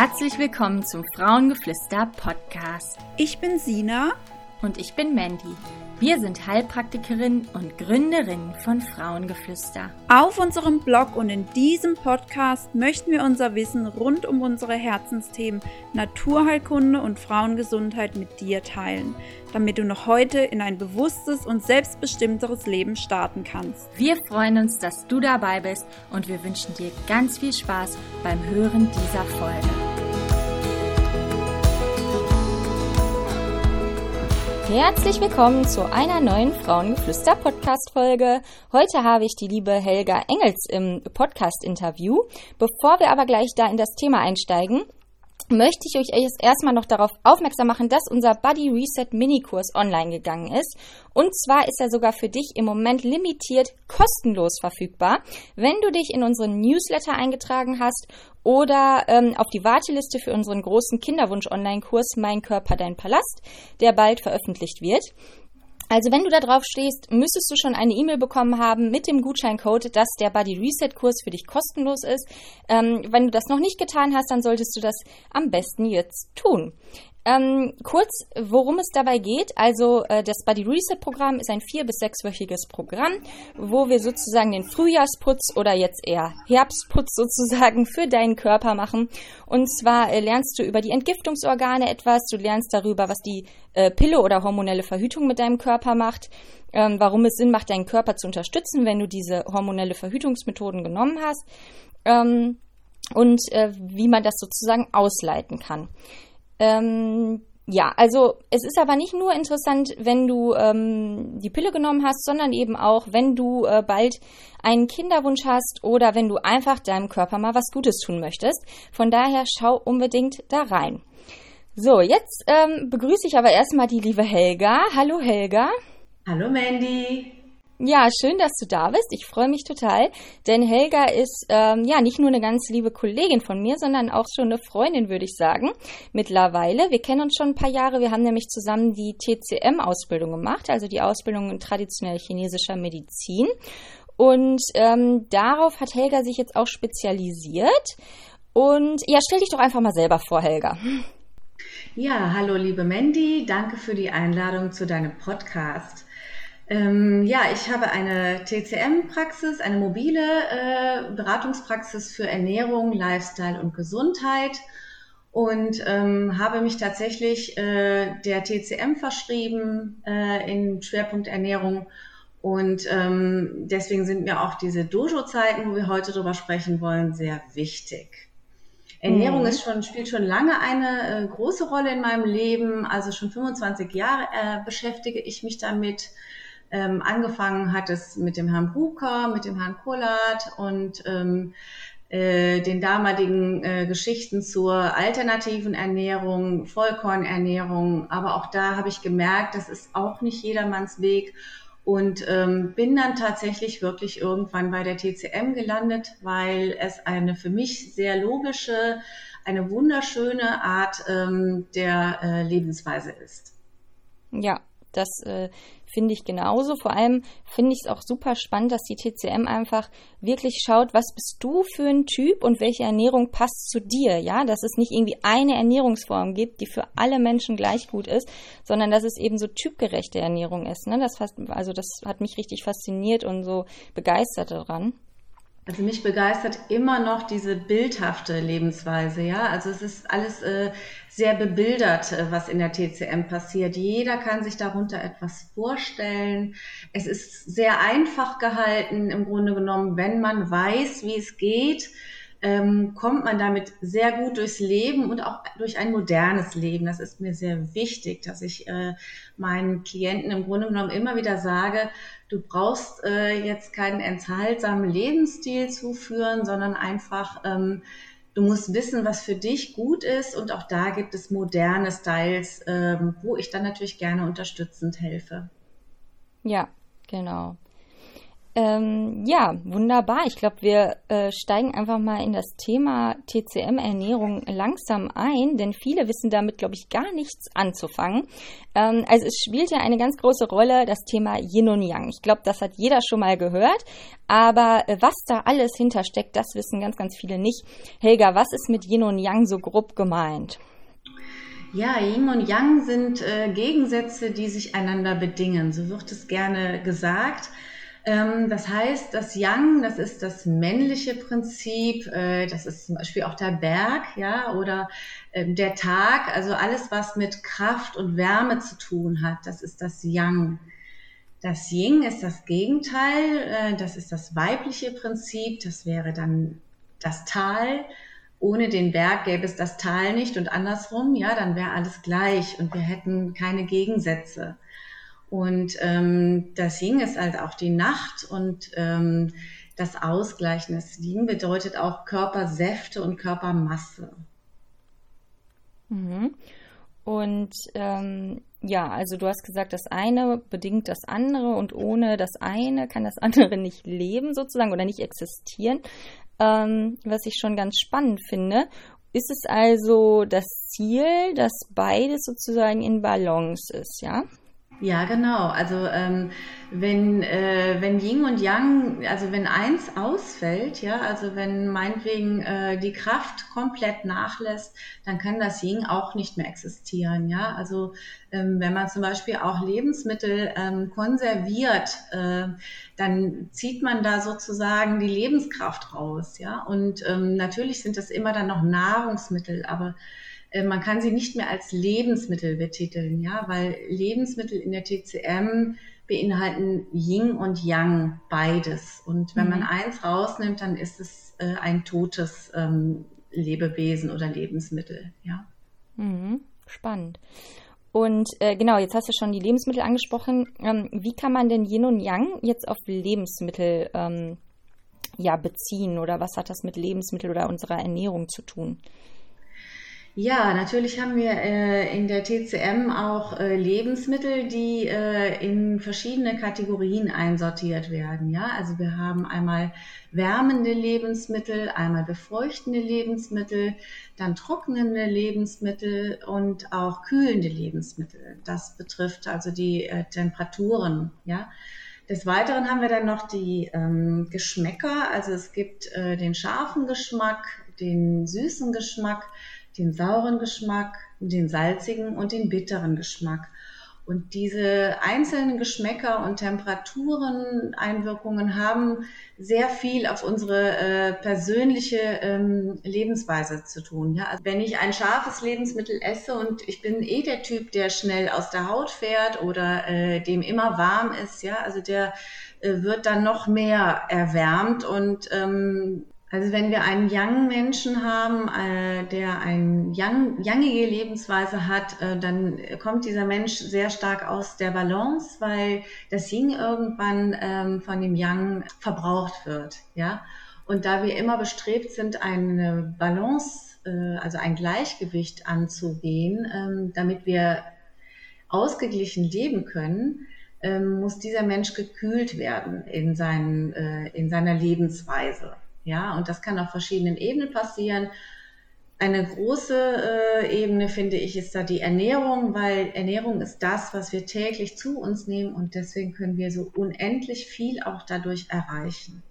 Herzlich willkommen zum Frauengeflüster Podcast. Ich bin Sina und ich bin Mandy. Wir sind Heilpraktikerin und Gründerin von Frauengeflüster. Auf unserem Blog und in diesem Podcast möchten wir unser Wissen rund um unsere Herzensthemen Naturheilkunde und Frauengesundheit mit dir teilen, damit du noch heute in ein bewusstes und selbstbestimmteres Leben starten kannst. Wir freuen uns, dass du dabei bist und wir wünschen dir ganz viel Spaß beim Hören dieser Folge. Herzlich willkommen zu einer neuen Frauengeflüster Podcast Folge. Heute habe ich die liebe Helga Engels im Podcast Interview. Bevor wir aber gleich da in das Thema einsteigen, möchte ich euch erstmal noch darauf aufmerksam machen, dass unser Body Reset Minikurs online gegangen ist. Und zwar ist er sogar für dich im Moment limitiert kostenlos verfügbar, wenn du dich in unseren Newsletter eingetragen hast oder ähm, auf die Warteliste für unseren großen Kinderwunsch-Online-Kurs Mein Körper, dein Palast, der bald veröffentlicht wird. Also wenn du da drauf stehst, müsstest du schon eine E-Mail bekommen haben mit dem Gutscheincode, dass der Body Reset Kurs für dich kostenlos ist. Ähm, wenn du das noch nicht getan hast, dann solltest du das am besten jetzt tun. Ähm, kurz, worum es dabei geht. Also äh, das Body Reset Programm ist ein vier- bis sechswöchiges Programm, wo wir sozusagen den Frühjahrsputz oder jetzt eher Herbstputz sozusagen für deinen Körper machen. Und zwar äh, lernst du über die Entgiftungsorgane etwas, du lernst darüber, was die äh, Pille oder hormonelle Verhütung mit deinem Körper macht, ähm, warum es Sinn macht, deinen Körper zu unterstützen, wenn du diese hormonelle Verhütungsmethoden genommen hast. Ähm, und äh, wie man das sozusagen ausleiten kann. Ähm, ja, also es ist aber nicht nur interessant, wenn du ähm, die Pille genommen hast, sondern eben auch, wenn du äh, bald einen Kinderwunsch hast oder wenn du einfach deinem Körper mal was Gutes tun möchtest. Von daher schau unbedingt da rein. So, jetzt ähm, begrüße ich aber erstmal die liebe Helga. Hallo Helga. Hallo Mandy. Ja, schön, dass du da bist. Ich freue mich total, denn Helga ist ähm, ja nicht nur eine ganz liebe Kollegin von mir, sondern auch schon eine Freundin, würde ich sagen. Mittlerweile. Wir kennen uns schon ein paar Jahre. Wir haben nämlich zusammen die TCM-Ausbildung gemacht, also die Ausbildung in traditionell chinesischer Medizin. Und ähm, darauf hat Helga sich jetzt auch spezialisiert. Und ja, stell dich doch einfach mal selber vor, Helga. Ja, hallo liebe Mandy, danke für die Einladung zu deinem Podcast. Ähm, ja, ich habe eine TCM-Praxis, eine mobile äh, Beratungspraxis für Ernährung, Lifestyle und Gesundheit und ähm, habe mich tatsächlich äh, der TCM verschrieben äh, in Schwerpunkt Ernährung. Und ähm, deswegen sind mir auch diese Dojo-Zeiten, wo wir heute drüber sprechen wollen, sehr wichtig. Ernährung mhm. ist schon, spielt schon lange eine äh, große Rolle in meinem Leben. Also schon 25 Jahre äh, beschäftige ich mich damit. Ähm, angefangen hat es mit dem Herrn Bucher, mit dem Herrn Kollert und ähm, äh, den damaligen äh, Geschichten zur alternativen Ernährung, Vollkornernährung. Aber auch da habe ich gemerkt, das ist auch nicht jedermanns Weg. Und ähm, bin dann tatsächlich wirklich irgendwann bei der TCM gelandet, weil es eine für mich sehr logische, eine wunderschöne Art ähm, der äh, Lebensweise ist. Ja, das äh, finde ich genauso. Vor allem finde ich es auch super spannend, dass die TCM einfach wirklich schaut, was bist du für ein Typ und welche Ernährung passt zu dir, ja, dass es nicht irgendwie eine Ernährungsform gibt, die für alle Menschen gleich gut ist, sondern dass es eben so typgerechte Ernährung ist. Ne? Das also das hat mich richtig fasziniert und so begeistert daran. Also mich begeistert immer noch diese bildhafte Lebensweise, ja. Also es ist alles äh, sehr bebildert, äh, was in der TCM passiert. Jeder kann sich darunter etwas vorstellen. Es ist sehr einfach gehalten, im Grunde genommen, wenn man weiß, wie es geht ähm, kommt man damit sehr gut durchs Leben und auch durch ein modernes Leben. Das ist mir sehr wichtig, dass ich äh, meinen Klienten im Grunde genommen immer wieder sage, du brauchst äh, jetzt keinen enthaltsamen Lebensstil zuführen, sondern einfach, ähm, du musst wissen, was für dich gut ist. Und auch da gibt es moderne Styles, ähm, wo ich dann natürlich gerne unterstützend helfe. Ja, genau. Ähm, ja, wunderbar. Ich glaube, wir äh, steigen einfach mal in das Thema TCM-Ernährung langsam ein, denn viele wissen damit, glaube ich, gar nichts anzufangen. Ähm, also es spielt ja eine ganz große Rolle das Thema Yin und Yang. Ich glaube, das hat jeder schon mal gehört, aber äh, was da alles hintersteckt, das wissen ganz, ganz viele nicht. Helga, was ist mit Yin und Yang so grob gemeint? Ja, Yin und Yang sind äh, Gegensätze, die sich einander bedingen. So wird es gerne gesagt. Ähm, das heißt, das Yang, das ist das männliche Prinzip, äh, das ist zum Beispiel auch der Berg, ja, oder ähm, der Tag, also alles, was mit Kraft und Wärme zu tun hat, das ist das Yang. Das Yin ist das Gegenteil, äh, das ist das weibliche Prinzip, das wäre dann das Tal. Ohne den Berg gäbe es das Tal nicht und andersrum, ja, dann wäre alles gleich und wir hätten keine Gegensätze. Und ähm, das Yin ist halt auch die Nacht und ähm, das Ausgleichen. Das Yin bedeutet auch Körpersäfte und Körpermasse. Mhm. Und ähm, ja, also du hast gesagt, das eine bedingt das andere und ohne das eine kann das andere nicht leben sozusagen oder nicht existieren, ähm, was ich schon ganz spannend finde. Ist es also das Ziel, dass beides sozusagen in Balance ist, ja? Ja, genau. Also ähm, wenn, äh, wenn Yin und Yang, also wenn eins ausfällt, ja, also wenn meinetwegen äh, die Kraft komplett nachlässt, dann kann das Yin auch nicht mehr existieren, ja. Also ähm, wenn man zum Beispiel auch Lebensmittel ähm, konserviert, äh, dann zieht man da sozusagen die Lebenskraft raus, ja. Und ähm, natürlich sind das immer dann noch Nahrungsmittel, aber man kann sie nicht mehr als Lebensmittel betiteln, ja, weil Lebensmittel in der TCM beinhalten Yin und Yang beides. Und wenn mhm. man eins rausnimmt, dann ist es äh, ein totes ähm, Lebewesen oder Lebensmittel, ja. Mhm. Spannend. Und äh, genau, jetzt hast du schon die Lebensmittel angesprochen. Ähm, wie kann man denn Yin und Yang jetzt auf Lebensmittel ähm, ja, beziehen oder was hat das mit Lebensmittel oder unserer Ernährung zu tun? Ja, natürlich haben wir äh, in der TCM auch äh, Lebensmittel, die äh, in verschiedene Kategorien einsortiert werden. Ja, also wir haben einmal wärmende Lebensmittel, einmal befeuchtende Lebensmittel, dann trocknende Lebensmittel und auch kühlende Lebensmittel. Das betrifft also die äh, Temperaturen. Ja. Des Weiteren haben wir dann noch die ähm, Geschmäcker. Also es gibt äh, den scharfen Geschmack, den süßen Geschmack den sauren Geschmack, den salzigen und den bitteren Geschmack. Und diese einzelnen Geschmäcker und Temperaturen, Einwirkungen haben sehr viel auf unsere äh, persönliche ähm, Lebensweise zu tun. Ja? Also wenn ich ein scharfes Lebensmittel esse und ich bin eh der Typ, der schnell aus der Haut fährt oder äh, dem immer warm ist, ja, also der äh, wird dann noch mehr erwärmt und ähm, also wenn wir einen young Menschen haben, äh, der eine young, youngige Lebensweise hat, äh, dann kommt dieser Mensch sehr stark aus der Balance, weil das Yin irgendwann ähm, von dem Yang verbraucht wird. Ja? Und da wir immer bestrebt sind, eine Balance, äh, also ein Gleichgewicht anzugehen, ähm, damit wir ausgeglichen leben können, ähm, muss dieser Mensch gekühlt werden in, seinen, äh, in seiner Lebensweise. Ja, und das kann auf verschiedenen Ebenen passieren. Eine große äh, Ebene finde ich ist da die Ernährung, weil Ernährung ist das, was wir täglich zu uns nehmen und deswegen können wir so unendlich viel auch dadurch erreichen.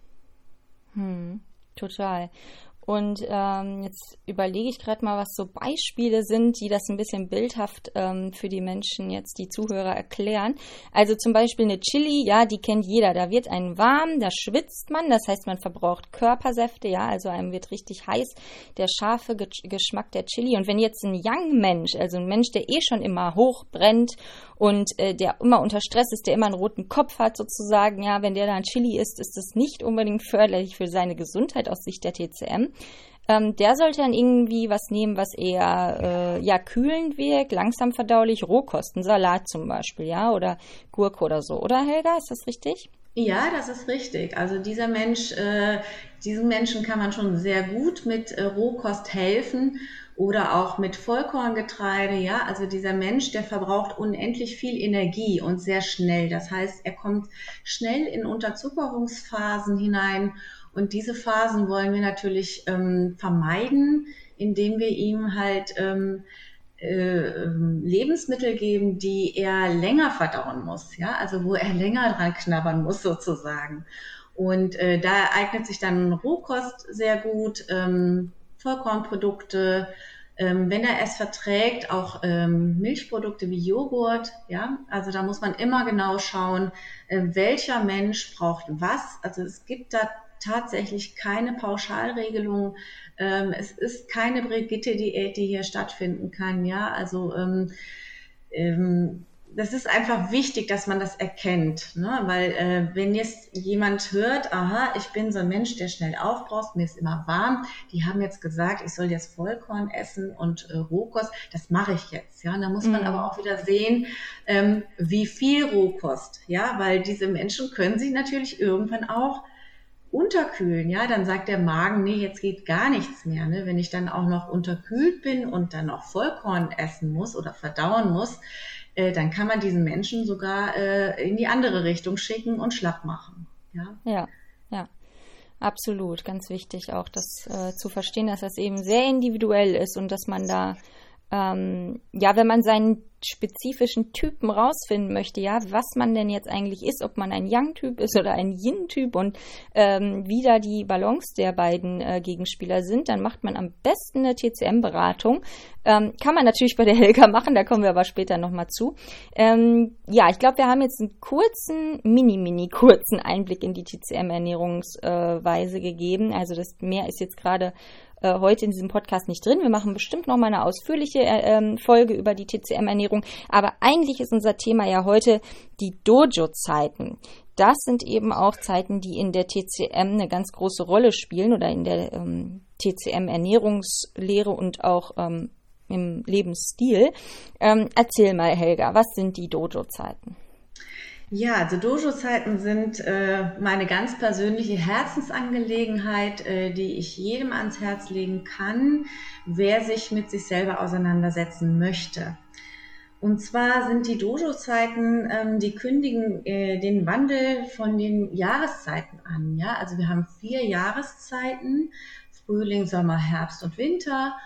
Hm, total. Und ähm, jetzt überlege ich gerade mal, was so Beispiele sind, die das ein bisschen bildhaft ähm, für die Menschen jetzt, die Zuhörer erklären. Also zum Beispiel eine Chili, ja, die kennt jeder. Da wird einem warm, da schwitzt man, das heißt, man verbraucht Körpersäfte, ja, also einem wird richtig heiß der scharfe Ge Geschmack der Chili. Und wenn jetzt ein Young-Mensch, also ein Mensch, der eh schon immer hoch brennt und äh, der immer unter Stress ist, der immer einen roten Kopf hat sozusagen, ja, wenn der dann Chili isst, ist das nicht unbedingt förderlich für seine Gesundheit aus Sicht der TCM. Ähm, der sollte dann irgendwie was nehmen, was eher äh, ja kühlend wirkt, langsam verdaulich, Rohkosten, Salat zum Beispiel, ja, oder Gurke oder so, oder Helga? Ist das richtig? Ja, das ist richtig. Also dieser Mensch, äh, diesem Menschen kann man schon sehr gut mit äh, Rohkost helfen oder auch mit Vollkorngetreide, ja, also dieser Mensch, der verbraucht unendlich viel Energie und sehr schnell. Das heißt, er kommt schnell in Unterzuckerungsphasen hinein und diese Phasen wollen wir natürlich ähm, vermeiden, indem wir ihm halt ähm, äh, Lebensmittel geben, die er länger verdauen muss, ja, also wo er länger dran knabbern muss sozusagen. Und äh, da eignet sich dann Rohkost sehr gut, ähm, Vollkornprodukte, ähm, wenn er es verträgt, auch ähm, Milchprodukte wie Joghurt, ja, also da muss man immer genau schauen, äh, welcher Mensch braucht was. Also es gibt da tatsächlich keine Pauschalregelung. Ähm, es ist keine Brigitte-Diät, die hier stattfinden kann, ja, also ähm, ähm, das ist einfach wichtig, dass man das erkennt, ne? weil äh, wenn jetzt jemand hört, aha, ich bin so ein Mensch, der schnell aufbraucht, mir ist immer warm, die haben jetzt gesagt, ich soll jetzt Vollkorn essen und äh, Rohkost, das mache ich jetzt, ja, und da muss man mhm. aber auch wieder sehen, ähm, wie viel Rohkost, ja, weil diese Menschen können sich natürlich irgendwann auch unterkühlen, ja, dann sagt der Magen, nee, jetzt geht gar nichts mehr. Ne? Wenn ich dann auch noch unterkühlt bin und dann noch Vollkorn essen muss oder verdauen muss, äh, dann kann man diesen Menschen sogar äh, in die andere Richtung schicken und schlapp machen. Ja, ja. ja. Absolut, ganz wichtig auch das äh, zu verstehen, dass das eben sehr individuell ist und dass man da ähm, ja, wenn man seinen spezifischen Typen rausfinden möchte, ja, was man denn jetzt eigentlich ist, ob man ein Yang-Typ ist oder ein Yin-Typ und ähm, wie da die Balance der beiden äh, Gegenspieler sind, dann macht man am besten eine TCM-Beratung. Ähm, kann man natürlich bei der Helga machen, da kommen wir aber später nochmal zu. Ähm, ja, ich glaube, wir haben jetzt einen kurzen, mini-mini kurzen Einblick in die TCM-Ernährungsweise äh, gegeben. Also das mehr ist jetzt gerade äh, heute in diesem Podcast nicht drin. Wir machen bestimmt noch mal eine ausführliche äh, ähm, Folge über die TCM-Ernährung. Aber eigentlich ist unser Thema ja heute die Dojo-Zeiten. Das sind eben auch Zeiten, die in der TCM eine ganz große Rolle spielen oder in der ähm, TCM-Ernährungslehre und auch ähm, im Lebensstil. Ähm, erzähl mal, Helga, was sind die Dojo-Zeiten? Ja, also Dojo-Zeiten sind äh, meine ganz persönliche Herzensangelegenheit, äh, die ich jedem ans Herz legen kann, wer sich mit sich selber auseinandersetzen möchte. Und zwar sind die Dojo-Zeiten, ähm, die kündigen äh, den Wandel von den Jahreszeiten an. Ja, also wir haben vier Jahreszeiten: Frühling, Sommer, Herbst und Winter.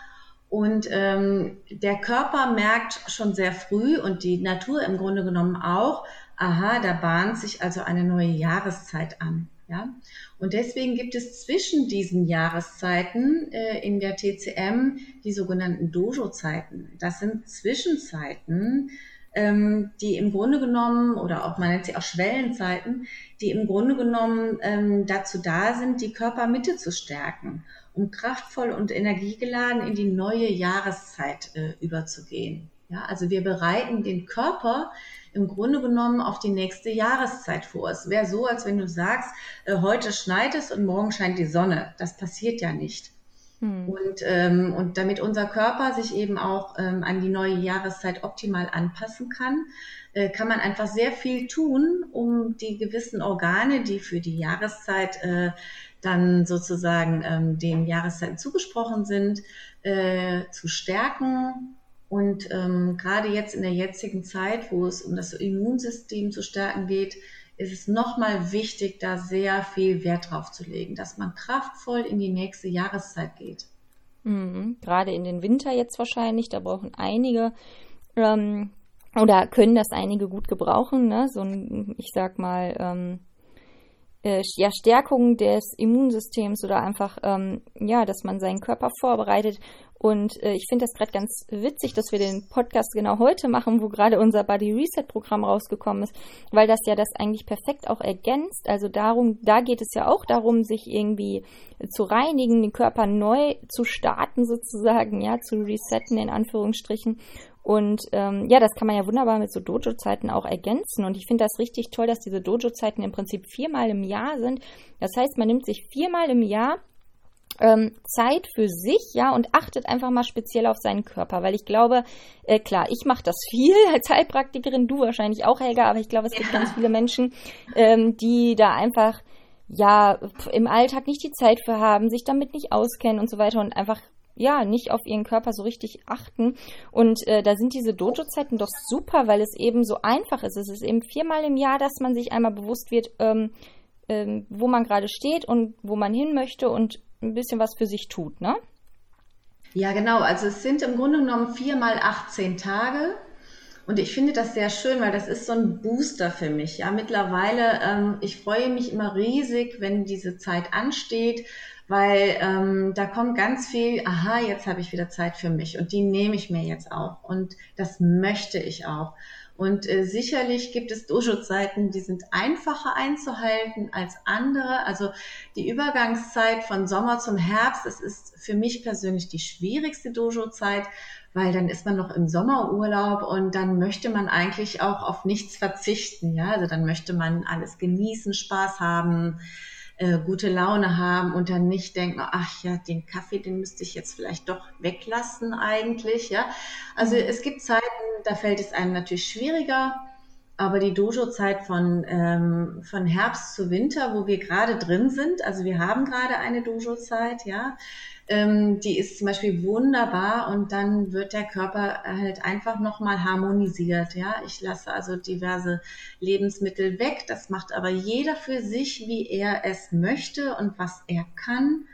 Und ähm, der Körper merkt schon sehr früh und die Natur im Grunde genommen auch, aha, da bahnt sich also eine neue Jahreszeit an. Ja? Und deswegen gibt es zwischen diesen Jahreszeiten äh, in der TCM die sogenannten Dojo-Zeiten. Das sind Zwischenzeiten, ähm, die im Grunde genommen, oder auch man nennt sie auch Schwellenzeiten, die im Grunde genommen ähm, dazu da sind, die Körpermitte zu stärken, um kraftvoll und energiegeladen in die neue Jahreszeit äh, überzugehen. Ja, also wir bereiten den Körper im Grunde genommen auf die nächste Jahreszeit vor. Es wäre so, als wenn du sagst, äh, heute schneit es und morgen scheint die Sonne. Das passiert ja nicht. Hm. Und, ähm, und damit unser Körper sich eben auch ähm, an die neue Jahreszeit optimal anpassen kann, äh, kann man einfach sehr viel tun, um die gewissen Organe, die für die Jahreszeit äh, dann sozusagen ähm, den Jahreszeiten zugesprochen sind, äh, zu stärken, und ähm, gerade jetzt in der jetzigen Zeit, wo es um das Immunsystem zu stärken geht, ist es nochmal wichtig, da sehr viel Wert drauf zu legen, dass man kraftvoll in die nächste Jahreszeit geht. Mhm. Gerade in den Winter jetzt wahrscheinlich, da brauchen einige ähm, oder können das einige gut gebrauchen, ne? So ein, ich sag mal, ähm, äh, ja, Stärkung des Immunsystems oder einfach, ähm, ja, dass man seinen Körper vorbereitet. Und äh, ich finde das gerade ganz witzig, dass wir den Podcast genau heute machen, wo gerade unser Body Reset Programm rausgekommen ist, weil das ja das eigentlich perfekt auch ergänzt. Also darum, da geht es ja auch darum, sich irgendwie zu reinigen, den Körper neu zu starten sozusagen, ja, zu resetten in Anführungsstrichen. Und ähm, ja, das kann man ja wunderbar mit so Dojo-Zeiten auch ergänzen. Und ich finde das richtig toll, dass diese Dojo-Zeiten im Prinzip viermal im Jahr sind. Das heißt, man nimmt sich viermal im Jahr ähm, Zeit für sich, ja, und achtet einfach mal speziell auf seinen Körper, weil ich glaube, äh, klar, ich mache das viel als Heilpraktikerin, du wahrscheinlich auch, Helga, aber ich glaube, es gibt ja. ganz viele Menschen, ähm, die da einfach ja im Alltag nicht die Zeit für haben, sich damit nicht auskennen und so weiter und einfach ja nicht auf ihren Körper so richtig achten. Und äh, da sind diese Dojo-Zeiten doch super, weil es eben so einfach ist. Es ist eben viermal im Jahr, dass man sich einmal bewusst wird, ähm, ähm, wo man gerade steht und wo man hin möchte und ein bisschen was für sich tut, ne? Ja, genau. Also es sind im Grunde genommen viermal 18 Tage. Und ich finde das sehr schön, weil das ist so ein Booster für mich. Ja, mittlerweile, ähm, ich freue mich immer riesig, wenn diese Zeit ansteht, weil ähm, da kommt ganz viel, aha, jetzt habe ich wieder Zeit für mich und die nehme ich mir jetzt auch und das möchte ich auch. Und äh, sicherlich gibt es Dojo-Zeiten, die sind einfacher einzuhalten als andere. Also die Übergangszeit von Sommer zum Herbst, das ist für mich persönlich die schwierigste Dojo-Zeit, weil dann ist man noch im Sommerurlaub und dann möchte man eigentlich auch auf nichts verzichten. Ja, also dann möchte man alles genießen, Spaß haben, äh, gute Laune haben und dann nicht denken, ach ja, den Kaffee, den müsste ich jetzt vielleicht doch weglassen eigentlich. Ja, also mhm. es gibt Zeiten, da fällt es einem natürlich schwieriger. Aber die Dojo-Zeit von, ähm, von Herbst zu Winter, wo wir gerade drin sind, also wir haben gerade eine Dojo-Zeit, ja, ähm, die ist zum Beispiel wunderbar und dann wird der Körper halt einfach nochmal harmonisiert. Ja, ich lasse also diverse Lebensmittel weg. Das macht aber jeder für sich, wie er es möchte und was er kann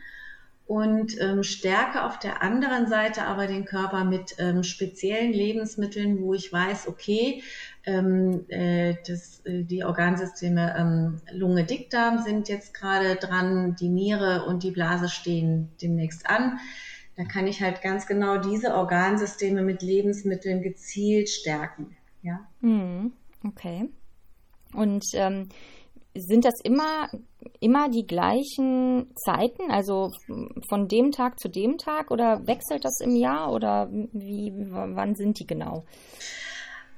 und ähm, stärke auf der anderen Seite aber den Körper mit ähm, speziellen Lebensmitteln, wo ich weiß, okay, ähm, äh, das, äh, die Organsysteme ähm, Lunge, Dickdarm sind jetzt gerade dran, die Niere und die Blase stehen demnächst an. Da kann ich halt ganz genau diese Organsysteme mit Lebensmitteln gezielt stärken. Ja. Hm, okay. Und ähm, sind das immer, immer die gleichen Zeiten, also von dem Tag zu dem Tag oder wechselt das im Jahr oder wie, wann sind die genau?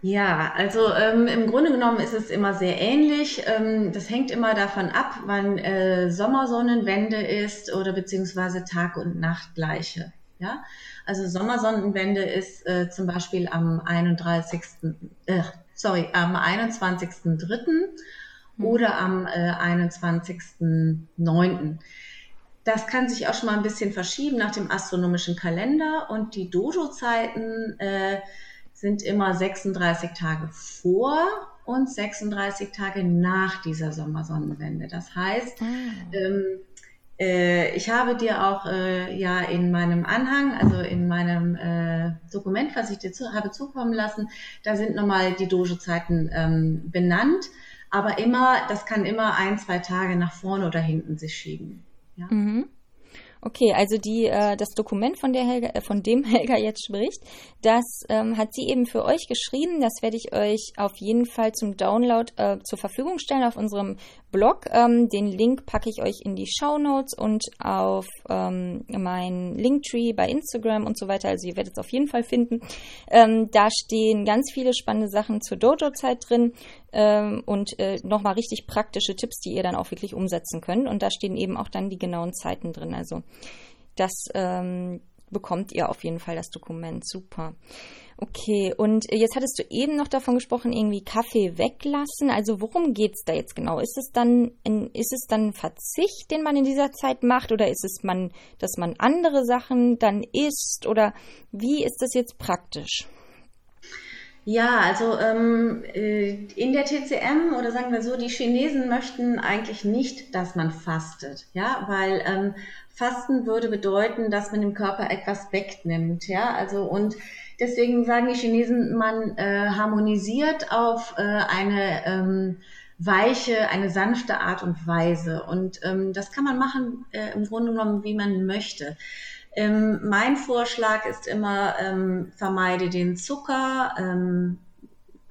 Ja, also ähm, im Grunde genommen ist es immer sehr ähnlich. Ähm, das hängt immer davon ab, wann äh, Sommersonnenwende ist oder beziehungsweise Tag- und Nachtgleiche. Ja, also Sommersonnenwende ist äh, zum Beispiel am 31. Äh, sorry, am 21.03. Mhm. oder am äh, 21.09. Das kann sich auch schon mal ein bisschen verschieben nach dem astronomischen Kalender und die Dojo-Zeiten äh, sind immer 36 Tage vor und 36 Tage nach dieser Sommersonnenwende. Das heißt, mhm. ähm, äh, ich habe dir auch äh, ja in meinem Anhang, also in meinem äh, Dokument, was ich dir zu, habe zukommen lassen, da sind nochmal die Dojo-Zeiten ähm, benannt, aber immer, das kann immer ein, zwei Tage nach vorne oder hinten sich schieben. Ja? Mhm. Okay, also die, äh, das Dokument, von, der Helga, äh, von dem Helga jetzt spricht, das ähm, hat sie eben für euch geschrieben. Das werde ich euch auf jeden Fall zum Download äh, zur Verfügung stellen auf unserem Blog. Ähm, den Link packe ich euch in die Show Notes und auf ähm, mein Linktree bei Instagram und so weiter. Also ihr werdet es auf jeden Fall finden. Ähm, da stehen ganz viele spannende Sachen zur Dojo-Zeit drin ähm, und äh, nochmal richtig praktische Tipps, die ihr dann auch wirklich umsetzen könnt. Und da stehen eben auch dann die genauen Zeiten drin. Also das ähm, bekommt ihr auf jeden Fall, das Dokument. Super. Okay, und jetzt hattest du eben noch davon gesprochen, irgendwie Kaffee weglassen. Also worum geht es da jetzt genau? Ist es dann ein, ist es dann ein Verzicht, den man in dieser Zeit macht, oder ist es man, dass man andere Sachen dann isst? Oder wie ist das jetzt praktisch? Ja, also ähm, äh, in der TCM oder sagen wir so, die Chinesen möchten eigentlich nicht, dass man fastet, ja, weil ähm, Fasten würde bedeuten, dass man dem Körper etwas wegnimmt, ja, also und deswegen sagen die Chinesen, man äh, harmonisiert auf äh, eine ähm, weiche, eine sanfte Art und Weise und ähm, das kann man machen äh, im Grunde genommen, wie man möchte. Ähm, mein Vorschlag ist immer, ähm, vermeide den Zucker, ähm,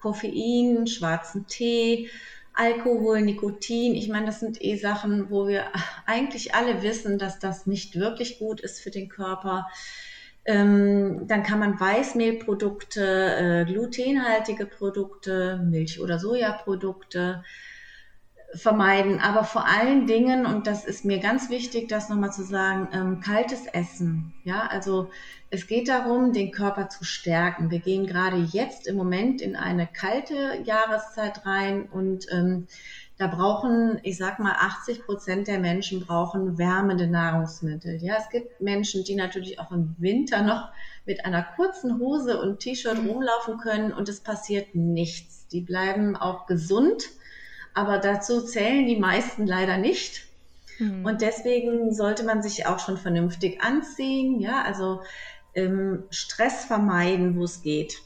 Koffein, schwarzen Tee, Alkohol, Nikotin. Ich meine, das sind eh Sachen, wo wir eigentlich alle wissen, dass das nicht wirklich gut ist für den Körper. Ähm, dann kann man Weißmehlprodukte, äh, glutenhaltige Produkte, Milch- oder Sojaprodukte, vermeiden. Aber vor allen Dingen, und das ist mir ganz wichtig, das nochmal zu sagen, ähm, kaltes Essen. Ja, also es geht darum, den Körper zu stärken. Wir gehen gerade jetzt im Moment in eine kalte Jahreszeit rein und ähm, da brauchen, ich sag mal, 80 Prozent der Menschen brauchen wärmende Nahrungsmittel. Ja, es gibt Menschen, die natürlich auch im Winter noch mit einer kurzen Hose und T-Shirt mhm. rumlaufen können und es passiert nichts. Die bleiben auch gesund, aber dazu zählen die meisten leider nicht. Mhm. Und deswegen sollte man sich auch schon vernünftig anziehen. Ja, also ähm, Stress vermeiden, wo es geht.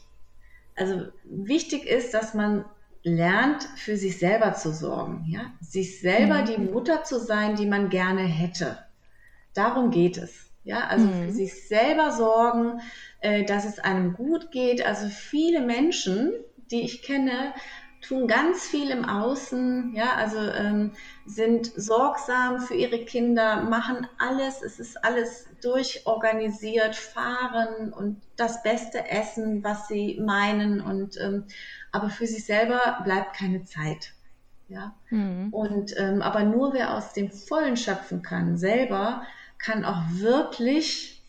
Also wichtig ist, dass man lernt, für sich selber zu sorgen, ja, sich selber mhm. die Mutter zu sein, die man gerne hätte. Darum geht es. Ja, also mhm. für sich selber sorgen, äh, dass es einem gut geht. Also viele Menschen, die ich kenne, tun ganz viel im Außen, ja, also ähm, sind sorgsam für ihre Kinder, machen alles, es ist alles durchorganisiert, fahren und das beste Essen, was sie meinen und ähm, aber für sich selber bleibt keine Zeit. Ja? Mhm. Und ähm, aber nur wer aus dem Vollen schöpfen kann, selber, kann auch wirklich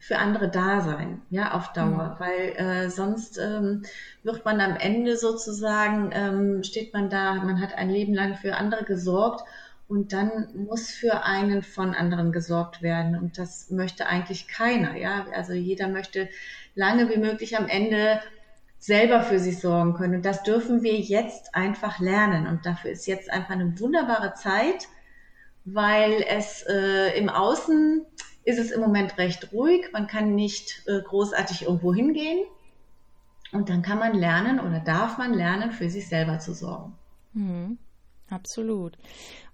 für andere da sein, ja, auf Dauer, mhm. weil äh, sonst ähm, wird man am Ende sozusagen, ähm, steht man da, man hat ein Leben lang für andere gesorgt und dann muss für einen von anderen gesorgt werden und das möchte eigentlich keiner, ja, also jeder möchte lange wie möglich am Ende selber für sich sorgen können. Und das dürfen wir jetzt einfach lernen. Und dafür ist jetzt einfach eine wunderbare Zeit, weil es äh, im Außen ist es im Moment recht ruhig. Man kann nicht äh, großartig irgendwo hingehen. Und dann kann man lernen oder darf man lernen, für sich selber zu sorgen. Mhm. Absolut.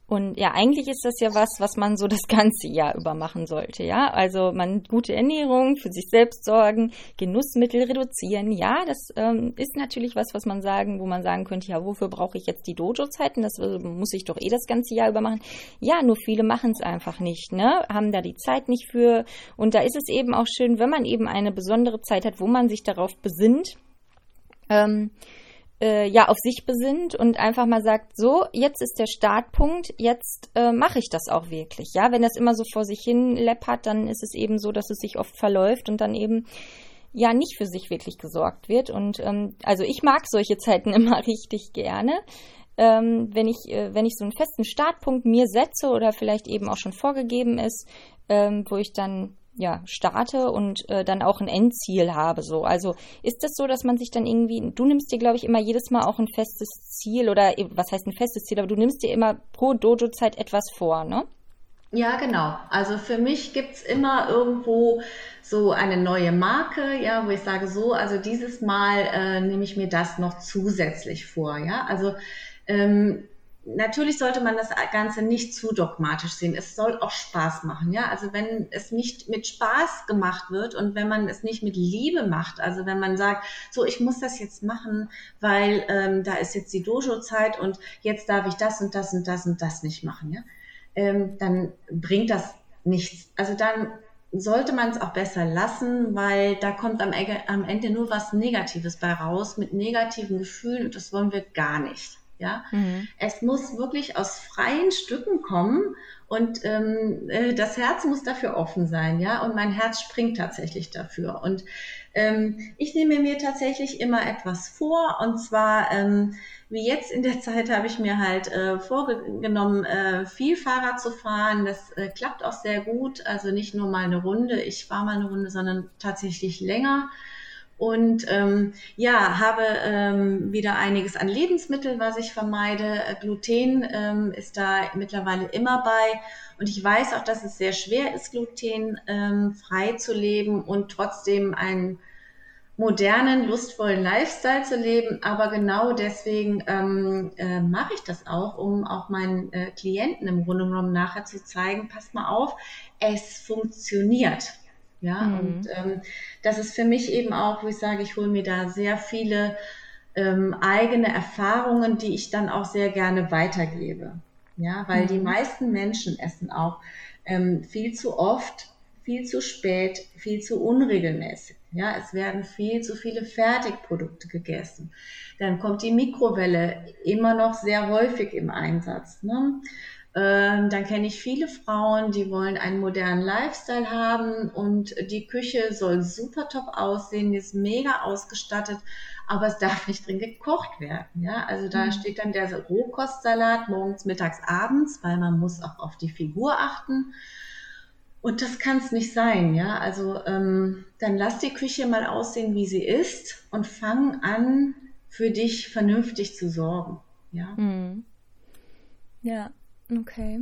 Und ja, eigentlich ist das ja was, was man so das ganze Jahr über machen sollte, ja. Also man gute Ernährung, für sich selbst sorgen, Genussmittel reduzieren. Ja, das ähm, ist natürlich was, was man sagen, wo man sagen könnte, ja, wofür brauche ich jetzt die Dojo-Zeiten? Das äh, muss ich doch eh das ganze Jahr über machen. Ja, nur viele machen es einfach nicht, ne? Haben da die Zeit nicht für. Und da ist es eben auch schön, wenn man eben eine besondere Zeit hat, wo man sich darauf besinnt. Ähm, äh, ja auf sich besinnt und einfach mal sagt, so, jetzt ist der Startpunkt, jetzt äh, mache ich das auch wirklich. Ja, wenn das immer so vor sich hin läppert, dann ist es eben so, dass es sich oft verläuft und dann eben ja nicht für sich wirklich gesorgt wird. Und ähm, also ich mag solche Zeiten immer richtig gerne. Ähm, wenn ich, äh, wenn ich so einen festen Startpunkt mir setze oder vielleicht eben auch schon vorgegeben ist, ähm, wo ich dann ja, starte und äh, dann auch ein Endziel habe. So. Also ist das so, dass man sich dann irgendwie, du nimmst dir, glaube ich, immer jedes Mal auch ein festes Ziel oder äh, was heißt ein festes Ziel, aber du nimmst dir immer pro Dojo-Zeit etwas vor, ne? Ja, genau. Also für mich gibt es immer irgendwo so eine neue Marke, ja, wo ich sage, so, also dieses Mal äh, nehme ich mir das noch zusätzlich vor, ja. Also ähm, natürlich sollte man das Ganze nicht zu dogmatisch sehen. Es soll auch Spaß machen, ja. Also wenn es nicht mit Spaß gemacht wird und wenn man es nicht mit Liebe macht, also wenn man sagt, so ich muss das jetzt machen, weil ähm, da ist jetzt die Dojo-Zeit und jetzt darf ich das und das und das und das nicht machen, ja, ähm, dann bringt das nichts. Also dann sollte man es auch besser lassen, weil da kommt am, am Ende nur was Negatives bei raus, mit negativen Gefühlen und das wollen wir gar nicht. Ja, mhm. es muss wirklich aus freien Stücken kommen und ähm, äh, das Herz muss dafür offen sein, ja, und mein Herz springt tatsächlich dafür. Und ähm, ich nehme mir tatsächlich immer etwas vor und zwar ähm, wie jetzt in der Zeit habe ich mir halt äh, vorgenommen, äh, viel Fahrrad zu fahren. Das äh, klappt auch sehr gut. Also nicht nur mal eine Runde, ich fahre mal eine Runde, sondern tatsächlich länger und ähm, ja, habe ähm, wieder einiges an Lebensmitteln, was ich vermeide. Äh, Gluten ähm, ist da mittlerweile immer bei. Und ich weiß auch, dass es sehr schwer ist, Gluten ähm, frei zu leben und trotzdem einen modernen, lustvollen Lifestyle zu leben. Aber genau deswegen ähm, äh, mache ich das auch, um auch meinen äh, Klienten im Grunde genommen nachher zu zeigen, passt mal auf, es funktioniert. Ja, mhm. und ähm, das ist für mich eben auch, wo ich sage, ich hole mir da sehr viele ähm, eigene Erfahrungen, die ich dann auch sehr gerne weitergebe. Ja, weil mhm. die meisten Menschen essen auch ähm, viel zu oft, viel zu spät, viel zu unregelmäßig. Ja, es werden viel zu viele Fertigprodukte gegessen. Dann kommt die Mikrowelle immer noch sehr häufig im Einsatz. Ne? Ähm, dann kenne ich viele Frauen, die wollen einen modernen Lifestyle haben und die Küche soll super top aussehen, die ist mega ausgestattet, aber es darf nicht drin gekocht werden. Ja? Also da mhm. steht dann der Rohkostsalat morgens, mittags, abends, weil man muss auch auf die Figur achten. Und das kann es nicht sein, ja. Also ähm, dann lass die Küche mal aussehen, wie sie ist und fang an, für dich vernünftig zu sorgen. Ja. Mhm. Ja, okay.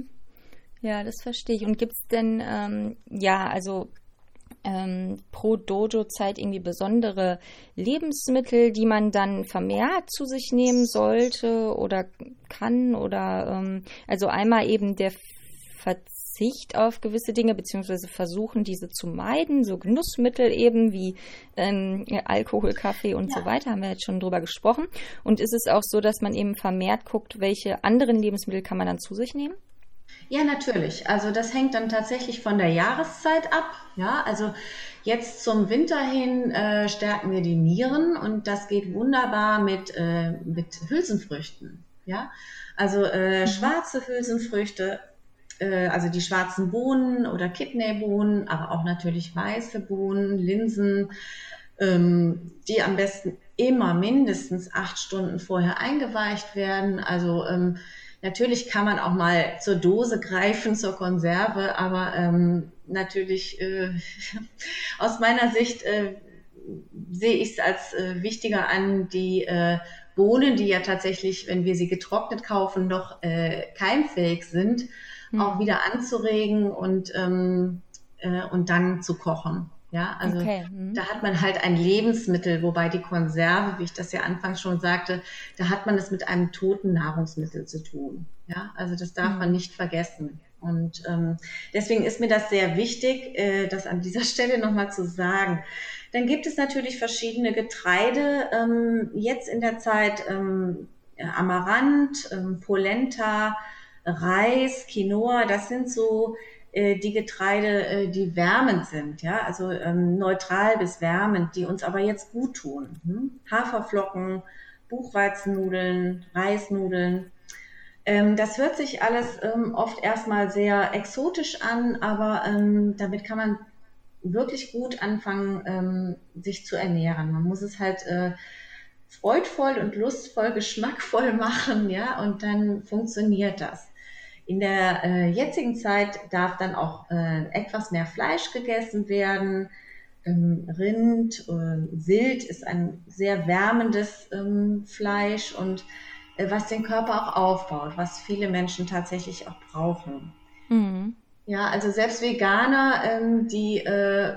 Ja, das verstehe ich. Und gibt es denn, ähm, ja, also ähm, pro Dojo-Zeit irgendwie besondere Lebensmittel, die man dann vermehrt zu sich nehmen sollte oder kann? Oder ähm, also einmal eben der Verzicht auf gewisse Dinge, beziehungsweise versuchen, diese zu meiden, so Genussmittel eben wie ähm, Alkohol, Kaffee und ja. so weiter, haben wir jetzt schon drüber gesprochen. Und ist es auch so, dass man eben vermehrt guckt, welche anderen Lebensmittel kann man dann zu sich nehmen? Ja, natürlich. Also das hängt dann tatsächlich von der Jahreszeit ab. Ja, also jetzt zum Winter hin äh, stärken wir die Nieren und das geht wunderbar mit, äh, mit Hülsenfrüchten. Ja, also äh, mhm. schwarze Hülsenfrüchte, äh, also die schwarzen Bohnen oder Kidneybohnen, aber auch natürlich weiße Bohnen, Linsen, ähm, die am besten immer mindestens acht Stunden vorher eingeweicht werden. Also ähm, natürlich kann man auch mal zur Dose greifen, zur Konserve, aber ähm, natürlich äh, aus meiner Sicht äh, sehe ich es als äh, wichtiger an, die äh, Bohnen, die ja tatsächlich, wenn wir sie getrocknet kaufen, noch äh, keimfähig sind, mhm. auch wieder anzuregen und, ähm, äh, und dann zu kochen. Ja, also okay. mhm. da hat man halt ein Lebensmittel, wobei die Konserve, wie ich das ja anfangs schon sagte, da hat man es mit einem toten Nahrungsmittel zu tun. Ja, also das darf mhm. man nicht vergessen. Und ähm, deswegen ist mir das sehr wichtig, äh, das an dieser Stelle nochmal zu sagen. Dann gibt es natürlich verschiedene Getreide. Ähm, jetzt in der Zeit ähm, Amaranth, ähm, Polenta, Reis, Quinoa, das sind so äh, die Getreide, äh, die wärmend sind, ja, also ähm, neutral bis wärmend, die uns aber jetzt gut tun. Hm? Haferflocken, Buchweizennudeln, Reisnudeln. Ähm, das hört sich alles ähm, oft erstmal sehr exotisch an, aber ähm, damit kann man wirklich gut anfangen, ähm, sich zu ernähren. Man muss es halt äh, freudvoll und lustvoll, geschmackvoll machen, ja, und dann funktioniert das. In der äh, jetzigen Zeit darf dann auch äh, etwas mehr Fleisch gegessen werden. Ähm, Rind, äh, Wild ist ein sehr wärmendes ähm, Fleisch und äh, was den Körper auch aufbaut, was viele Menschen tatsächlich auch brauchen. Mhm. Ja, also selbst Veganer, ähm, die, äh,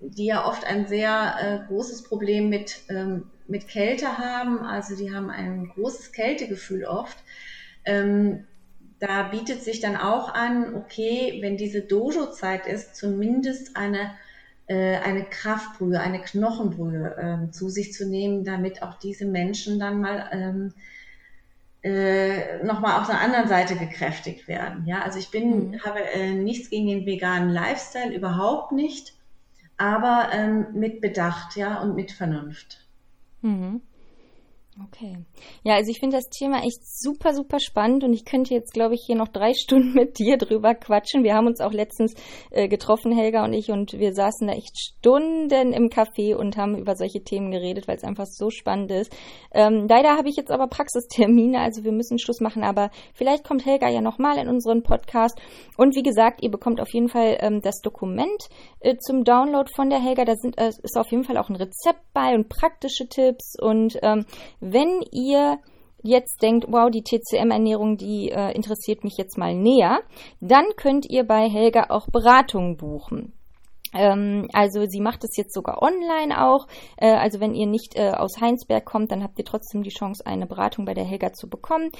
die ja oft ein sehr äh, großes Problem mit, ähm, mit Kälte haben, also die haben ein großes Kältegefühl oft, ähm, da bietet sich dann auch an, okay, wenn diese Dojo-Zeit ist, zumindest eine, äh, eine Kraftbrühe, eine Knochenbrühe äh, zu sich zu nehmen, damit auch diese Menschen dann mal ähm, äh, nochmal auf der anderen Seite gekräftigt werden. Ja, also ich bin, mhm. habe äh, nichts gegen den veganen Lifestyle, überhaupt nicht, aber ähm, mit Bedacht, ja, und mit Vernunft. Mhm. Okay. Ja, also ich finde das Thema echt super, super spannend und ich könnte jetzt, glaube ich, hier noch drei Stunden mit dir drüber quatschen. Wir haben uns auch letztens äh, getroffen, Helga und ich, und wir saßen da echt Stunden im Café und haben über solche Themen geredet, weil es einfach so spannend ist. Ähm, leider habe ich jetzt aber Praxistermine, also wir müssen Schluss machen, aber vielleicht kommt Helga ja nochmal in unseren Podcast. Und wie gesagt, ihr bekommt auf jeden Fall ähm, das Dokument äh, zum Download von der Helga. Da sind, äh, ist auf jeden Fall auch ein Rezept bei und praktische Tipps und ähm, wenn ihr jetzt denkt, wow, die TCM-Ernährung, die äh, interessiert mich jetzt mal näher, dann könnt ihr bei Helga auch Beratungen buchen. Ähm, also sie macht es jetzt sogar online auch. Äh, also wenn ihr nicht äh, aus Heinsberg kommt, dann habt ihr trotzdem die Chance, eine Beratung bei der Helga zu bekommen.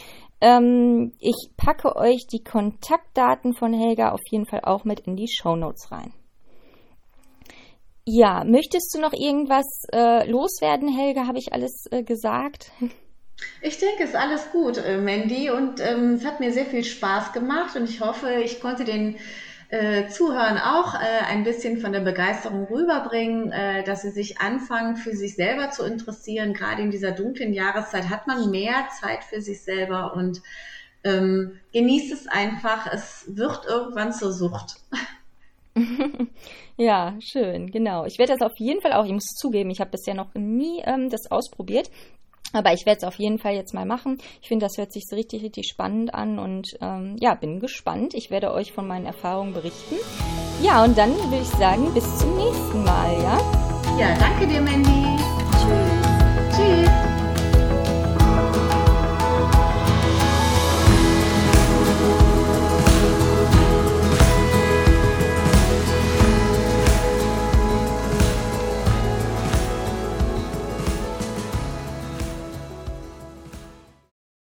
Ähm, ich packe euch die Kontaktdaten von Helga auf jeden Fall auch mit in die Show Notes rein. Ja, möchtest du noch irgendwas äh, loswerden, Helga? Habe ich alles äh, gesagt? Ich denke, es ist alles gut, äh, Mandy, und ähm, es hat mir sehr viel Spaß gemacht und ich hoffe, ich konnte den äh, Zuhörern auch äh, ein bisschen von der Begeisterung rüberbringen, äh, dass sie sich anfangen, für sich selber zu interessieren. Gerade in dieser dunklen Jahreszeit hat man mehr Zeit für sich selber und ähm, genieß es einfach. Es wird irgendwann zur Sucht. ja, schön, genau. Ich werde das auf jeden Fall auch, ich muss zugeben, ich habe bisher noch nie ähm, das ausprobiert. Aber ich werde es auf jeden Fall jetzt mal machen. Ich finde, das hört sich so richtig, richtig spannend an und ähm, ja, bin gespannt. Ich werde euch von meinen Erfahrungen berichten. Ja, und dann würde ich sagen, bis zum nächsten Mal, ja? Ja, danke dir, Mandy.